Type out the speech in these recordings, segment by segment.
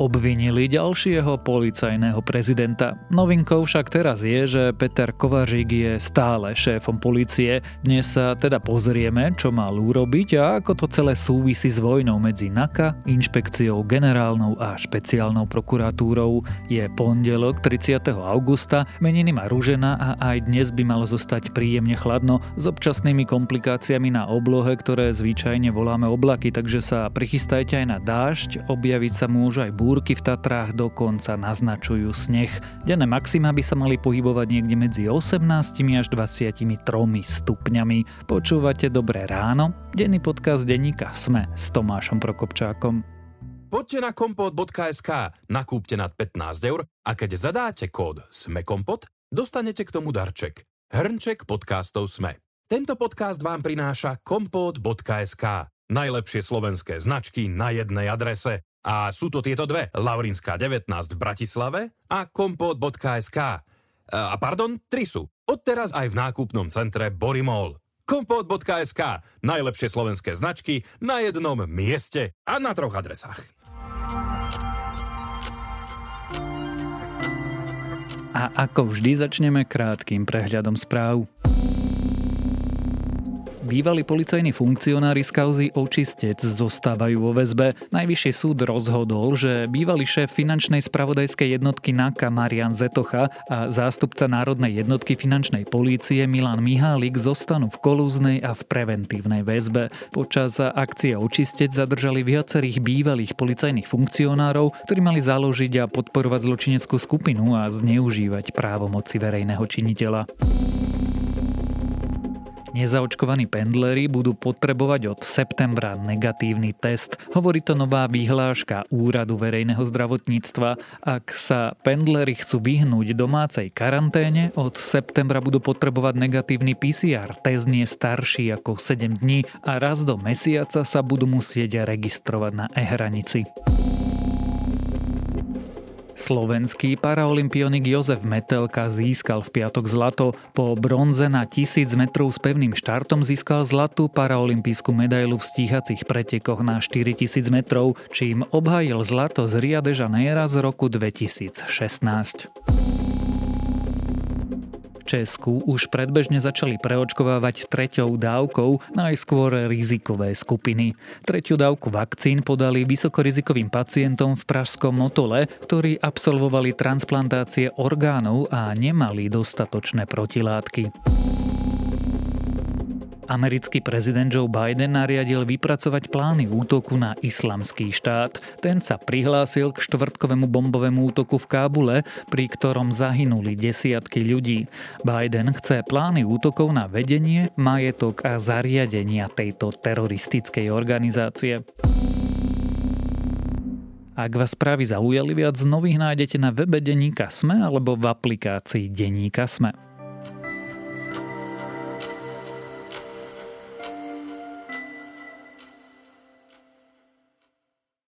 obvinili ďalšieho policajného prezidenta. Novinkou však teraz je, že Peter Kovařík je stále šéfom policie. Dnes sa teda pozrieme, čo mal urobiť a ako to celé súvisí s vojnou medzi NAKA, inšpekciou generálnou a špeciálnou prokuratúrou. Je pondelok 30. augusta, meniny má Rúžena a aj dnes by malo zostať príjemne chladno s občasnými komplikáciami na oblohe, ktoré zvyčajne voláme oblaky, takže sa prichystajte aj na dážď, objaviť sa môžu aj búrky v Tatrách, dokonca naznačujú sneh. Denné maxima by sa mali pohybovať niekde medzi 18 až 23 stupňami. Počúvate Dobré ráno? Denný podcast denníka Sme s Tomášom Prokopčákom. Poďte na kompot.sk, nakúpte nad 15 eur a keď zadáte kód SMEKOMPOT, dostanete k tomu darček. Hrnček podcastov SME. Tento podcast vám prináša kompot.sk. Najlepšie slovenské značky na jednej adrese. A sú to tieto dve. Laurinská 19 v Bratislave a kompot.sk. A pardon, tri sú. Odteraz aj v nákupnom centre Borimol. Kompot.sk. Najlepšie slovenské značky na jednom mieste a na troch adresách. A ako vždy začneme krátkým prehľadom správ. Bývalí policajní funkcionári z kauzy Očistec zostávajú vo väzbe. Najvyšší súd rozhodol, že bývalý šéf finančnej spravodajskej jednotky NAKA Marian Zetocha a zástupca Národnej jednotky finančnej polície Milan Mihálik zostanú v kolúznej a v preventívnej väzbe. Počas akcie Očistec zadržali viacerých bývalých policajných funkcionárov, ktorí mali založiť a podporovať zločineckú skupinu a zneužívať právomoci verejného činiteľa. Nezaočkovaní pendleri budú potrebovať od septembra negatívny test. Hovorí to nová vyhláška Úradu verejného zdravotníctva. Ak sa pendleri chcú vyhnúť domácej karanténe, od septembra budú potrebovať negatívny PCR. Test nie starší ako 7 dní a raz do mesiaca sa budú musieť registrovať na e-hranici. Slovenský paraolimpionik Jozef Metelka získal v piatok zlato. Po bronze na 1000 metrov s pevným štartom získal zlatú paraolimpijskú medailu v stíhacích pretekoch na 4000 metrov, čím obhajil zlato z Rio de Janeiro z roku 2016. Česku už predbežne začali preočkovávať treťou dávkou najskôr rizikové skupiny. Tretiu dávku vakcín podali vysokorizikovým pacientom v Pražskom Motole, ktorí absolvovali transplantácie orgánov a nemali dostatočné protilátky. Americký prezident Joe Biden nariadil vypracovať plány útoku na islamský štát. Ten sa prihlásil k štvrtkovému bombovému útoku v Kábule, pri ktorom zahynuli desiatky ľudí. Biden chce plány útokov na vedenie, majetok a zariadenia tejto teroristickej organizácie. Ak vás správy zaujali viac, nových nájdete na webe Deníka Sme alebo v aplikácii Deníka Sme.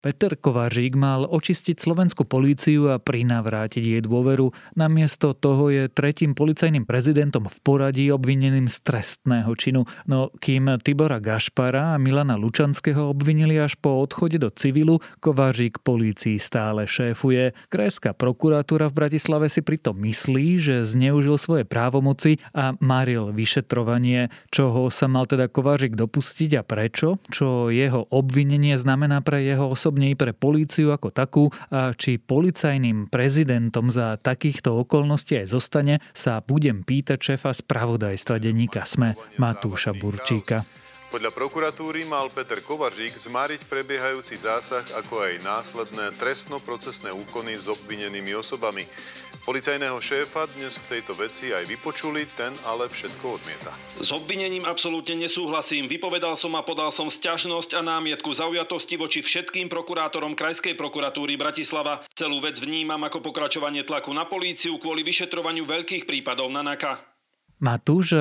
Peter Kovařík mal očistiť slovenskú políciu a prinavrátiť jej dôveru. Namiesto toho je tretím policajným prezidentom v poradí obvineným z trestného činu. No kým Tibora Gašpara a Milana Lučanského obvinili až po odchode do civilu, Kovařík polícii stále šéfuje. Krajská prokuratúra v Bratislave si pritom myslí, že zneužil svoje právomoci a maril vyšetrovanie, čoho sa mal teda Kovařík dopustiť a prečo, čo jeho obvinenie znamená pre jeho osobu osobne pre políciu ako takú a či policajným prezidentom za takýchto okolností aj zostane, sa budem pýtať šéfa spravodajstva denníka SME Matúša Burčíka. Podľa prokuratúry mal Peter Kovařík zmáriť prebiehajúci zásah ako aj následné trestno-procesné úkony s obvinenými osobami. Policajného šéfa dnes v tejto veci aj vypočuli, ten ale všetko odmieta. S obvinením absolútne nesúhlasím. Vypovedal som a podal som sťažnosť a námietku zaujatosti voči všetkým prokurátorom Krajskej prokuratúry Bratislava. Celú vec vnímam ako pokračovanie tlaku na políciu kvôli vyšetrovaniu veľkých prípadov na NAKA. Matúš,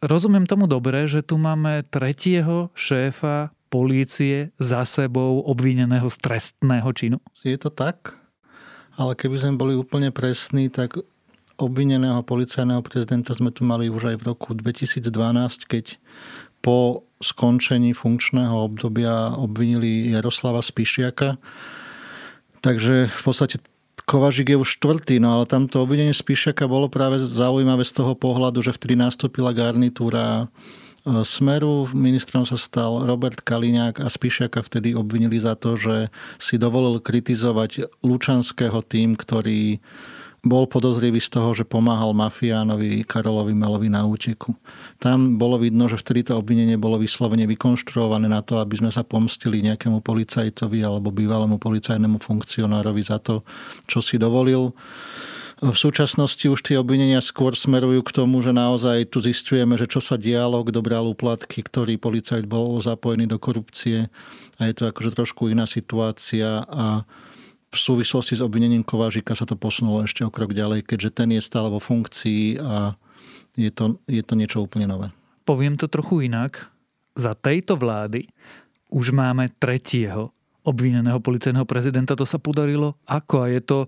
rozumiem tomu dobre, že tu máme tretieho šéfa polície za sebou obvineného z trestného činu? Je to tak, ale keby sme boli úplne presní, tak obvineného policajného prezidenta sme tu mali už aj v roku 2012, keď po skončení funkčného obdobia obvinili Jaroslava Spišiaka Takže v podstate Kovažik je už štvrtý, no ale tamto obvinenie Spíšaka bolo práve zaujímavé z toho pohľadu, že vtedy nastúpila garnitúra e, Smeru, ministrom sa stal Robert Kaliňák a Spišiaka vtedy obvinili za to, že si dovolil kritizovať Lučanského tým, ktorý bol podozrivý z toho, že pomáhal mafiánovi Karolovi Melovi na úteku. Tam bolo vidno, že vtedy to obvinenie bolo vyslovene vykonštruované na to, aby sme sa pomstili nejakému policajtovi alebo bývalému policajnému funkcionárovi za to, čo si dovolil. V súčasnosti už tie obvinenia skôr smerujú k tomu, že naozaj tu zistujeme, že čo sa dialo, kto bral úplatky, ktorý policajt bol zapojený do korupcie a je to akože trošku iná situácia a v súvislosti s obvinením Kovážika sa to posunulo ešte o krok ďalej, keďže ten je stále vo funkcii a je to, je to niečo úplne nové. Poviem to trochu inak. Za tejto vlády už máme tretieho obvineného policajného prezidenta. To sa podarilo ako? A je to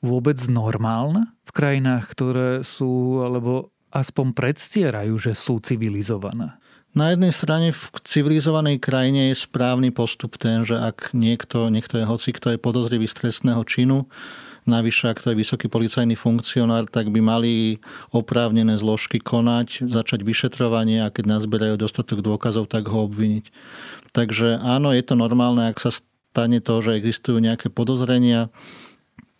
vôbec normálne v krajinách, ktoré sú, alebo aspoň predstierajú, že sú civilizované? Na jednej strane v civilizovanej krajine je správny postup ten, že ak niekto, niekto je hoci, kto je podozrivý z trestného činu, navyše ak to je vysoký policajný funkcionár, tak by mali oprávnené zložky konať, začať vyšetrovanie a keď nazberajú dostatok dôkazov, tak ho obviniť. Takže áno, je to normálne, ak sa stane to, že existujú nejaké podozrenia,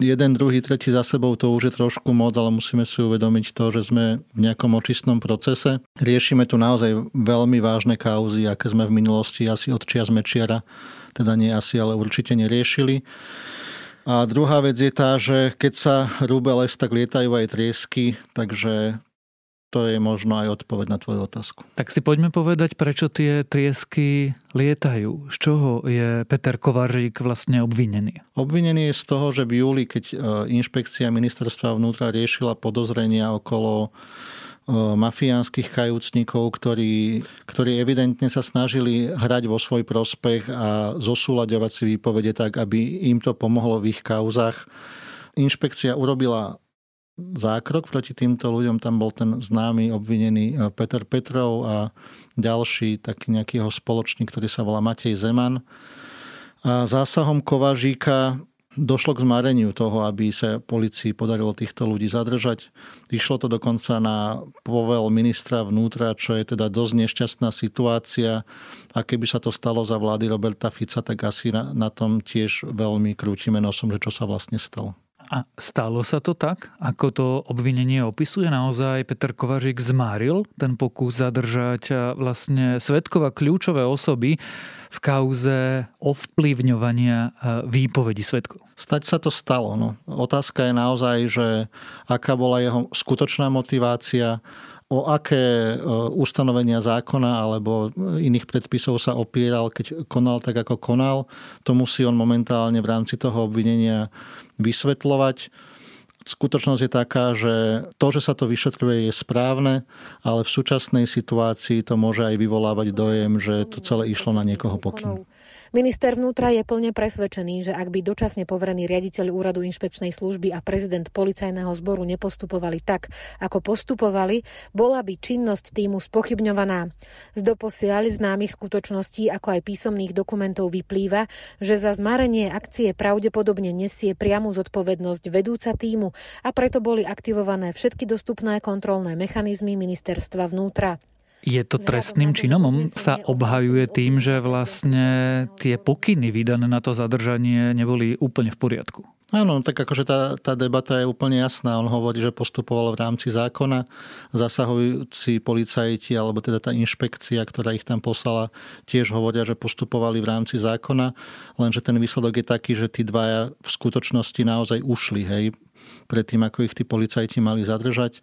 jeden, druhý, tretí za sebou, to už je trošku moc, ale musíme si uvedomiť to, že sme v nejakom očistnom procese. Riešime tu naozaj veľmi vážne kauzy, aké sme v minulosti asi od čias Mečiara, teda nie asi, ale určite neriešili. A druhá vec je tá, že keď sa rúbe les, tak lietajú aj triesky, takže to je možno aj odpoveď na tvoju otázku. Tak si poďme povedať, prečo tie triesky lietajú. Z čoho je Peter Kovařík vlastne obvinený? Obvinený je z toho, že v júli, keď e, inšpekcia ministerstva vnútra riešila podozrenia okolo e, mafiánskych kajúcnikov, ktorí, ktorí evidentne sa snažili hrať vo svoj prospech a zosúľaďovať si výpovede tak, aby im to pomohlo v ich kauzach. Inšpekcia urobila zákrok proti týmto ľuďom. Tam bol ten známy obvinený e, Peter Petrov a ďalší taký nejaký jeho spoločník, ktorý sa volá Matej Zeman. A zásahom Kovažíka došlo k zmareniu toho, aby sa policii podarilo týchto ľudí zadržať. Išlo to dokonca na povel ministra vnútra, čo je teda dosť nešťastná situácia. A keby sa to stalo za vlády Roberta Fica, tak asi na, na tom tiež veľmi krútime nosom, že čo sa vlastne stalo. A stalo sa to tak, ako to obvinenie opisuje? Naozaj Peter Kovařík zmáril ten pokus zadržať vlastne svetkova kľúčové osoby v kauze ovplyvňovania výpovedí svetkov? Stať sa to stalo. No. Otázka je naozaj, že aká bola jeho skutočná motivácia, o aké e, ustanovenia zákona alebo iných predpisov sa opieral, keď konal tak, ako konal. To musí on momentálne v rámci toho obvinenia vysvetľovať. Skutočnosť je taká, že to, že sa to vyšetruje, je správne, ale v súčasnej situácii to môže aj vyvolávať dojem, že to celé išlo na niekoho pokynu. Minister vnútra je plne presvedčený, že ak by dočasne poverený riaditeľ úradu inšpekčnej služby a prezident policajného zboru nepostupovali tak, ako postupovali, bola by činnosť týmu spochybňovaná. Z doposiaľ známych skutočností, ako aj písomných dokumentov vyplýva, že za zmarenie akcie pravdepodobne nesie priamu zodpovednosť vedúca týmu a preto boli aktivované všetky dostupné kontrolné mechanizmy ministerstva vnútra. Je to trestným činom? On sa obhajuje tým, že vlastne tie pokyny vydané na to zadržanie neboli úplne v poriadku. Áno, tak akože tá, tá debata je úplne jasná. On hovorí, že postupoval v rámci zákona. Zasahujúci policajti, alebo teda tá inšpekcia, ktorá ich tam poslala, tiež hovoria, že postupovali v rámci zákona. Lenže ten výsledok je taký, že tí dvaja v skutočnosti naozaj ušli, hej, predtým, ako ich tí policajti mali zadržať.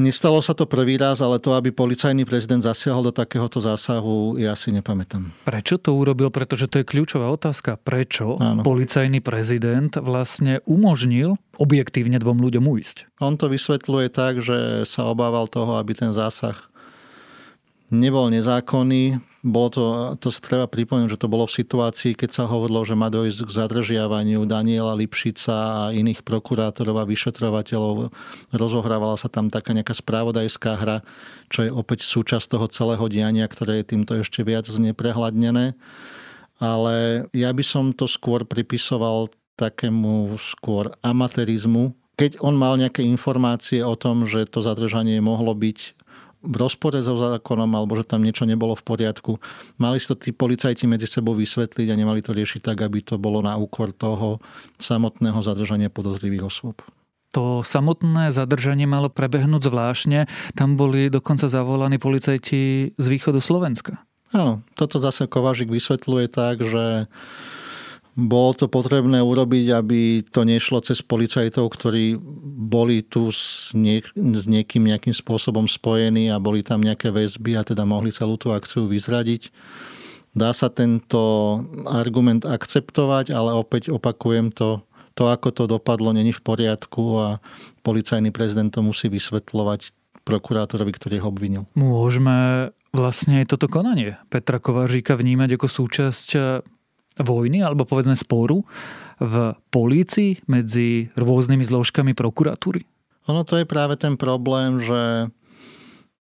Nestalo sa to prvý raz, ale to, aby policajný prezident zasiahol do takéhoto zásahu, ja si nepamätám. Prečo to urobil? Pretože to je kľúčová otázka. Prečo Áno. policajný prezident vlastne umožnil objektívne dvom ľuďom ujsť? On to vysvetľuje tak, že sa obával toho, aby ten zásah nebol nezákonný, bolo to, to sa treba pripomenúť, že to bolo v situácii, keď sa hovorilo, že má dojsť k zadržiavaniu Daniela Lipšica a iných prokurátorov a vyšetrovateľov. Rozohrávala sa tam taká nejaká správodajská hra, čo je opäť súčasť toho celého diania, ktoré je týmto ešte viac zneprehľadnené. ale ja by som to skôr pripisoval takému skôr amatérizmu. Keď on mal nejaké informácie o tom, že to zadržanie mohlo byť v rozpore so zákonom alebo že tam niečo nebolo v poriadku. Mali si to tí policajti medzi sebou vysvetliť a nemali to riešiť tak, aby to bolo na úkor toho samotného zadržania podozrivých osôb. To samotné zadržanie malo prebehnúť zvláštne. Tam boli dokonca zavolaní policajti z východu Slovenska. Áno, toto zase Kovažik vysvetľuje tak, že bolo to potrebné urobiť, aby to nešlo cez policajtov, ktorí boli tu s, niek- s niekým nejakým spôsobom spojení a boli tam nejaké väzby a teda mohli celú tú akciu vyzradiť. Dá sa tento argument akceptovať, ale opäť opakujem to, to ako to dopadlo, není v poriadku a policajný prezident to musí vysvetľovať prokurátorovi, ktorý ho obvinil. Môžeme vlastne aj toto konanie Petra Kovaříka vnímať ako súčasť vojny alebo povedzme sporu v polícii medzi rôznymi zložkami prokuratúry? Ono to je práve ten problém, že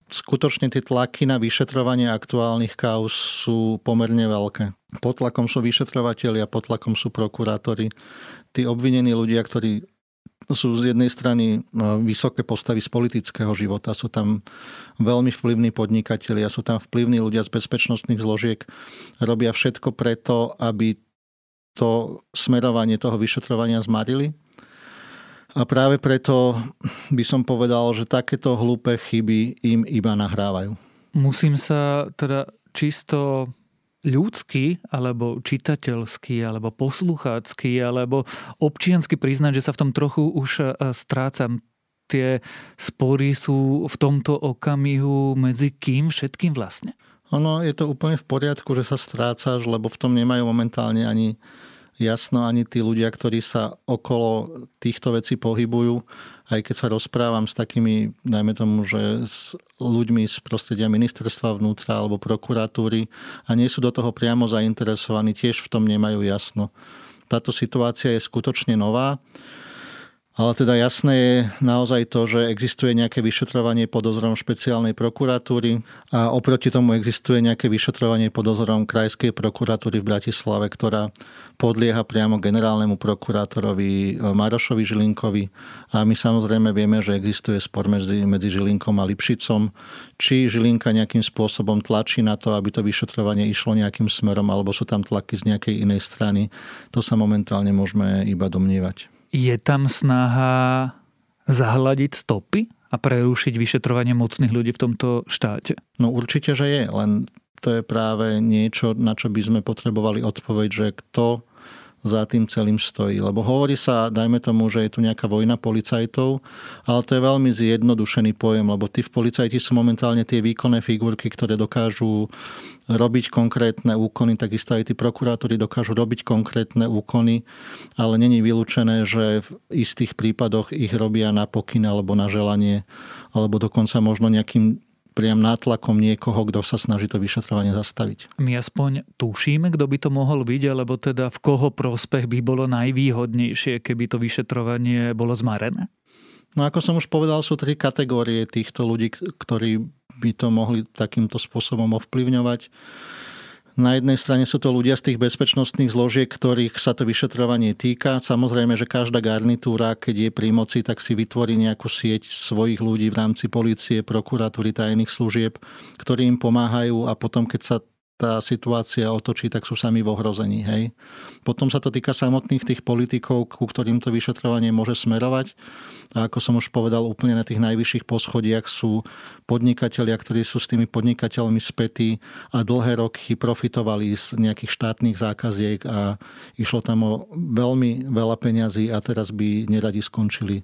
skutočne tie tlaky na vyšetrovanie aktuálnych kauz sú pomerne veľké. Pod tlakom sú vyšetrovateľia, pod tlakom sú prokurátori. Tí obvinení ľudia, ktorí sú z jednej strany no, vysoké postavy z politického života, sú tam veľmi vplyvní podnikatelia, sú tam vplyvní ľudia z bezpečnostných zložiek, robia všetko preto, aby to smerovanie toho vyšetrovania zmarili. A práve preto by som povedal, že takéto hlúpe chyby im iba nahrávajú. Musím sa teda čisto ľudský, alebo čitateľský, alebo posluchácky, alebo občiansky priznať, že sa v tom trochu už e, strácam. Tie spory sú v tomto okamihu medzi kým všetkým vlastne? Ono je to úplne v poriadku, že sa strácaš, lebo v tom nemajú momentálne ani jasno ani tí ľudia, ktorí sa okolo týchto vecí pohybujú. Aj keď sa rozprávam s takými, najmä tomu, že s ľuďmi z prostredia ministerstva vnútra alebo prokuratúry a nie sú do toho priamo zainteresovaní, tiež v tom nemajú jasno. Táto situácia je skutočne nová. Ale teda jasné je naozaj to, že existuje nejaké vyšetrovanie pod dozorom špeciálnej prokuratúry a oproti tomu existuje nejaké vyšetrovanie pod dozorom Krajskej prokuratúry v Bratislave, ktorá podlieha priamo generálnemu prokurátorovi e, Marošovi Žilinkovi. A my samozrejme vieme, že existuje spor medzi, medzi Žilinkom a Lipšicom, či Žilinka nejakým spôsobom tlačí na to, aby to vyšetrovanie išlo nejakým smerom, alebo sú tam tlaky z nejakej inej strany. To sa momentálne môžeme iba domnievať. Je tam snaha zahľadiť stopy a prerušiť vyšetrovanie mocných ľudí v tomto štáte? No určite, že je, len to je práve niečo, na čo by sme potrebovali odpoveď, že kto za tým celým stojí. Lebo hovorí sa, dajme tomu, že je tu nejaká vojna policajtov, ale to je veľmi zjednodušený pojem, lebo tí v policajti sú momentálne tie výkonné figurky, ktoré dokážu robiť konkrétne úkony, takisto aj tí prokurátori dokážu robiť konkrétne úkony, ale není vylúčené, že v istých prípadoch ich robia na pokyn alebo na želanie, alebo dokonca možno nejakým priam nátlakom niekoho, kto sa snaží to vyšetrovanie zastaviť. My aspoň tušíme, kto by to mohol byť, alebo teda v koho prospech by bolo najvýhodnejšie, keby to vyšetrovanie bolo zmarené? No ako som už povedal, sú tri kategórie týchto ľudí, ktorí by to mohli takýmto spôsobom ovplyvňovať. Na jednej strane sú to ľudia z tých bezpečnostných zložiek, ktorých sa to vyšetrovanie týka. Samozrejme, že každá garnitúra, keď je pri moci, tak si vytvorí nejakú sieť svojich ľudí v rámci policie, prokuratúry, tajných služieb, ktorí im pomáhajú a potom, keď sa tá situácia otočí, tak sú sami v ohrození. Hej. Potom sa to týka samotných tých politikov, ku ktorým to vyšetrovanie môže smerovať. A ako som už povedal, úplne na tých najvyšších poschodiach sú podnikatelia, ktorí sú s tými podnikateľmi spätí a dlhé roky profitovali z nejakých štátnych zákaziek a išlo tam o veľmi veľa peňazí a teraz by neradi skončili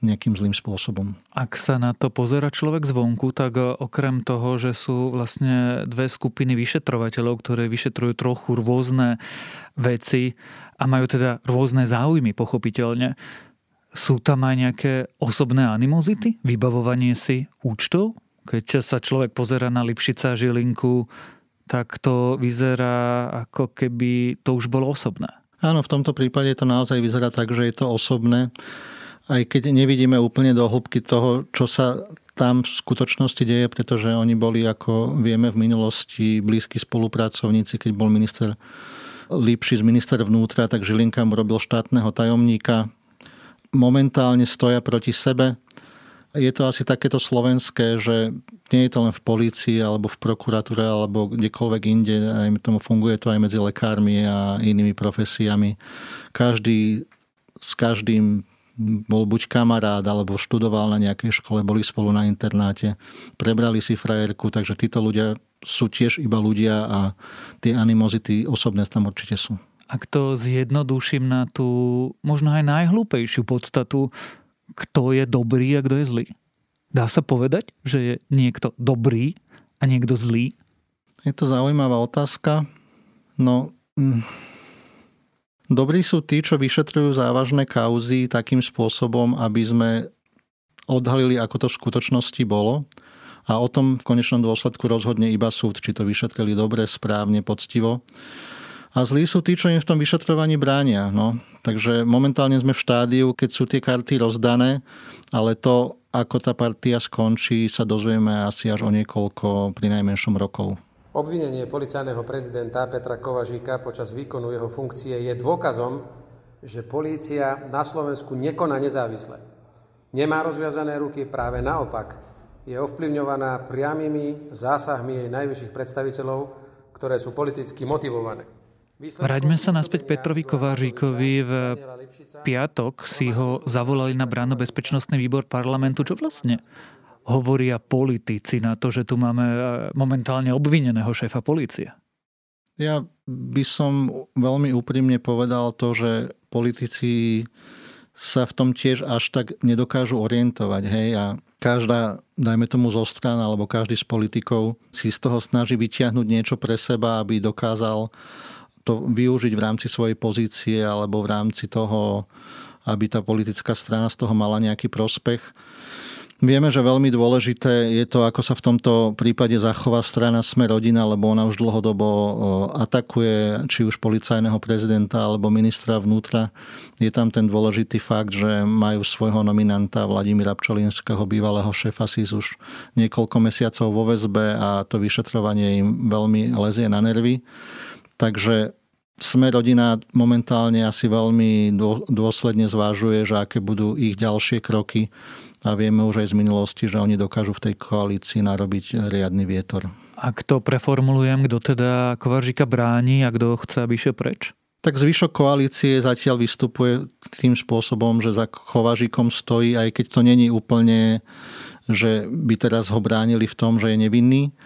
nejakým zlým spôsobom. Ak sa na to pozera človek zvonku, tak okrem toho, že sú vlastne dve skupiny vyšetrovateľov, ktoré vyšetrujú trochu rôzne veci a majú teda rôzne záujmy, pochopiteľne, sú tam aj nejaké osobné animozity? Vybavovanie si účtov? Keď sa človek pozera na Lipšica Žilinku, tak to vyzerá ako keby to už bolo osobné. Áno, v tomto prípade to naozaj vyzerá tak, že je to osobné aj keď nevidíme úplne do hĺbky toho, čo sa tam v skutočnosti deje, pretože oni boli, ako vieme, v minulosti blízki spolupracovníci, keď bol minister Lipšic minister vnútra, tak Žilinka mu robil štátneho tajomníka. Momentálne stoja proti sebe. Je to asi takéto slovenské, že nie je to len v polícii alebo v prokuratúre alebo kdekoľvek inde, aj tomu funguje to aj medzi lekármi a inými profesiami. Každý s každým bol buď kamarát, alebo študoval na nejakej škole, boli spolu na internáte, prebrali si frajerku, takže títo ľudia sú tiež iba ľudia a tie animozity osobné tam určite sú. Ak to zjednoduším na tú možno aj najhlúpejšiu podstatu, kto je dobrý a kto je zlý. Dá sa povedať, že je niekto dobrý a niekto zlý? Je to zaujímavá otázka. No, mm, dobrí sú tí, čo vyšetrujú závažné kauzy takým spôsobom, aby sme odhalili, ako to v skutočnosti bolo. A o tom v konečnom dôsledku rozhodne iba súd, či to vyšetrili dobre, správne, poctivo. A zlí sú tí, čo im v tom vyšetrovaní bránia. No. Takže momentálne sme v štádiu, keď sú tie karty rozdané, ale to, ako tá partia skončí, sa dozvieme asi až o niekoľko, pri najmenšom rokov. Obvinenie policajného prezidenta Petra Kovažíka počas výkonu jeho funkcie je dôkazom, že polícia na Slovensku nekoná nezávisle. Nemá rozviazané ruky, práve naopak. Je ovplyvňovaná priamými zásahmi jej najvyšších predstaviteľov, ktoré sú politicky motivované. Vráťme sa naspäť Petrovi Kováříkovi. V piatok si ho zavolali na bráno bezpečnostný výbor parlamentu. Čo vlastne hovoria politici na to, že tu máme e, momentálne obvineného šéfa policie? Ja by som veľmi úprimne povedal to, že politici sa v tom tiež až tak nedokážu orientovať. Hej? A každá, dajme tomu zo stran, alebo každý z politikov si z toho snaží vyťahnuť niečo pre seba, aby dokázal to využiť v rámci svojej pozície alebo v rámci toho, aby tá politická strana z toho mala nejaký prospech. Vieme, že veľmi dôležité je to, ako sa v tomto prípade zachová strana Sme rodina, lebo ona už dlhodobo atakuje či už policajného prezidenta alebo ministra vnútra. Je tam ten dôležitý fakt, že majú svojho nominanta Vladimíra Pčolinského, bývalého šéfa SIS už niekoľko mesiacov vo väzbe a to vyšetrovanie im veľmi lezie na nervy. Takže sme rodina momentálne asi veľmi dôsledne zvážuje, že aké budú ich ďalšie kroky a vieme už aj z minulosti, že oni dokážu v tej koalícii narobiť riadny vietor. Ak to preformulujem, kto teda Kovaržika bráni a kto chce, aby išiel preč? Tak zvyšok koalície zatiaľ vystupuje tým spôsobom, že za Kovažikom stojí, aj keď to není úplne, že by teraz ho bránili v tom, že je nevinný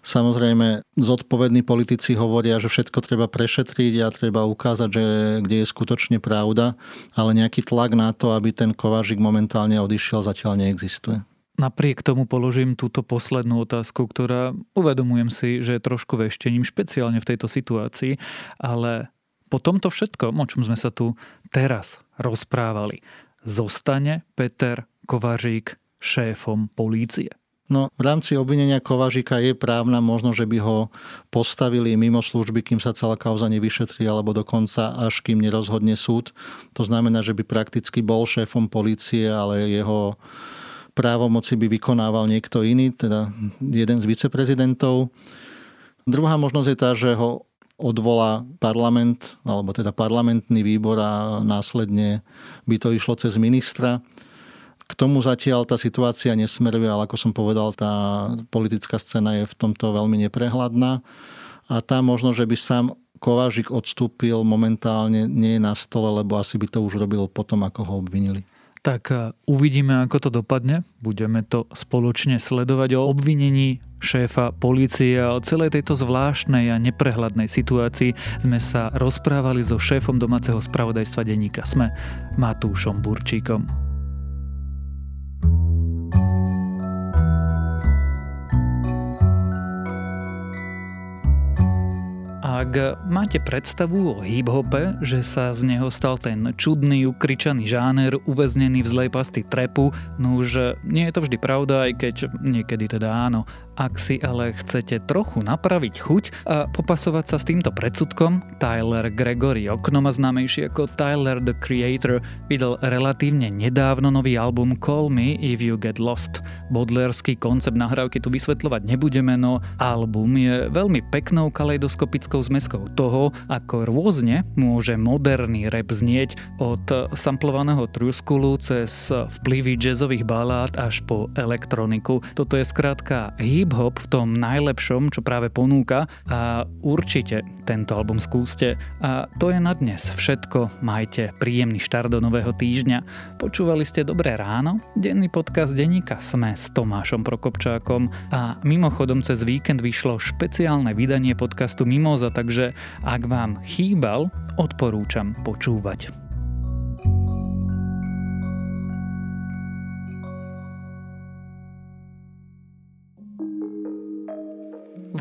Samozrejme, zodpovední politici hovoria, že všetko treba prešetriť a treba ukázať, že kde je skutočne pravda, ale nejaký tlak na to, aby ten Kovážik momentálne odišiel, zatiaľ neexistuje. Napriek tomu položím túto poslednú otázku, ktorá uvedomujem si, že je trošku veštením, špeciálne v tejto situácii, ale po tomto všetkom, o čom sme sa tu teraz rozprávali, zostane Peter Kovařík šéfom polície? No, v rámci obvinenia Kovažika je právna možnosť, že by ho postavili mimo služby, kým sa celá kauza nevyšetrí, alebo dokonca až kým nerozhodne súd. To znamená, že by prakticky bol šéfom policie, ale jeho právomoci by vykonával niekto iný, teda jeden z viceprezidentov. Druhá možnosť je tá, že ho odvolá parlament, alebo teda parlamentný výbor a následne by to išlo cez ministra. K tomu zatiaľ tá situácia nesmeruje, ale ako som povedal, tá politická scéna je v tomto veľmi neprehľadná a tá možno, že by sám Kovážik odstúpil momentálne nie je na stole, lebo asi by to už robil potom, ako ho obvinili. Tak e, uvidíme, ako to dopadne. Budeme to spoločne sledovať o obvinení šéfa polície a o celej tejto zvláštnej a neprehľadnej situácii sme sa rozprávali so šéfom domáceho spravodajstva denníka SME, Matúšom Burčíkom. Ak máte predstavu o hip-hope, že sa z neho stal ten čudný, ukričaný žáner, uväznený v zlej pasti trepu, no už nie je to vždy pravda, aj keď niekedy teda áno. Ak si ale chcete trochu napraviť chuť a popasovať sa s týmto predsudkom, Tyler Gregory, oknoma známejší ako Tyler the Creator, vydal relatívne nedávno nový album Call Me If You Get Lost. Bodlerský koncept nahrávky tu vysvetľovať nebudeme, no album je veľmi peknou kaleidoskopickou zmeskou toho, ako rôzne môže moderný rap znieť od samplovaného truskulu cez vplyvy jazzových balád až po elektroniku. Toto je skrátka hip-hop v tom najlepšom, čo práve ponúka a určite tento album skúste. A to je na dnes všetko. Majte príjemný štart do nového týždňa. Počúvali ste Dobré ráno? Denný podcast denníka Sme s Tomášom Prokopčákom a mimochodom cez víkend vyšlo špeciálne vydanie podcastu Mimoza, takže ak vám chýbal, odporúčam počúvať.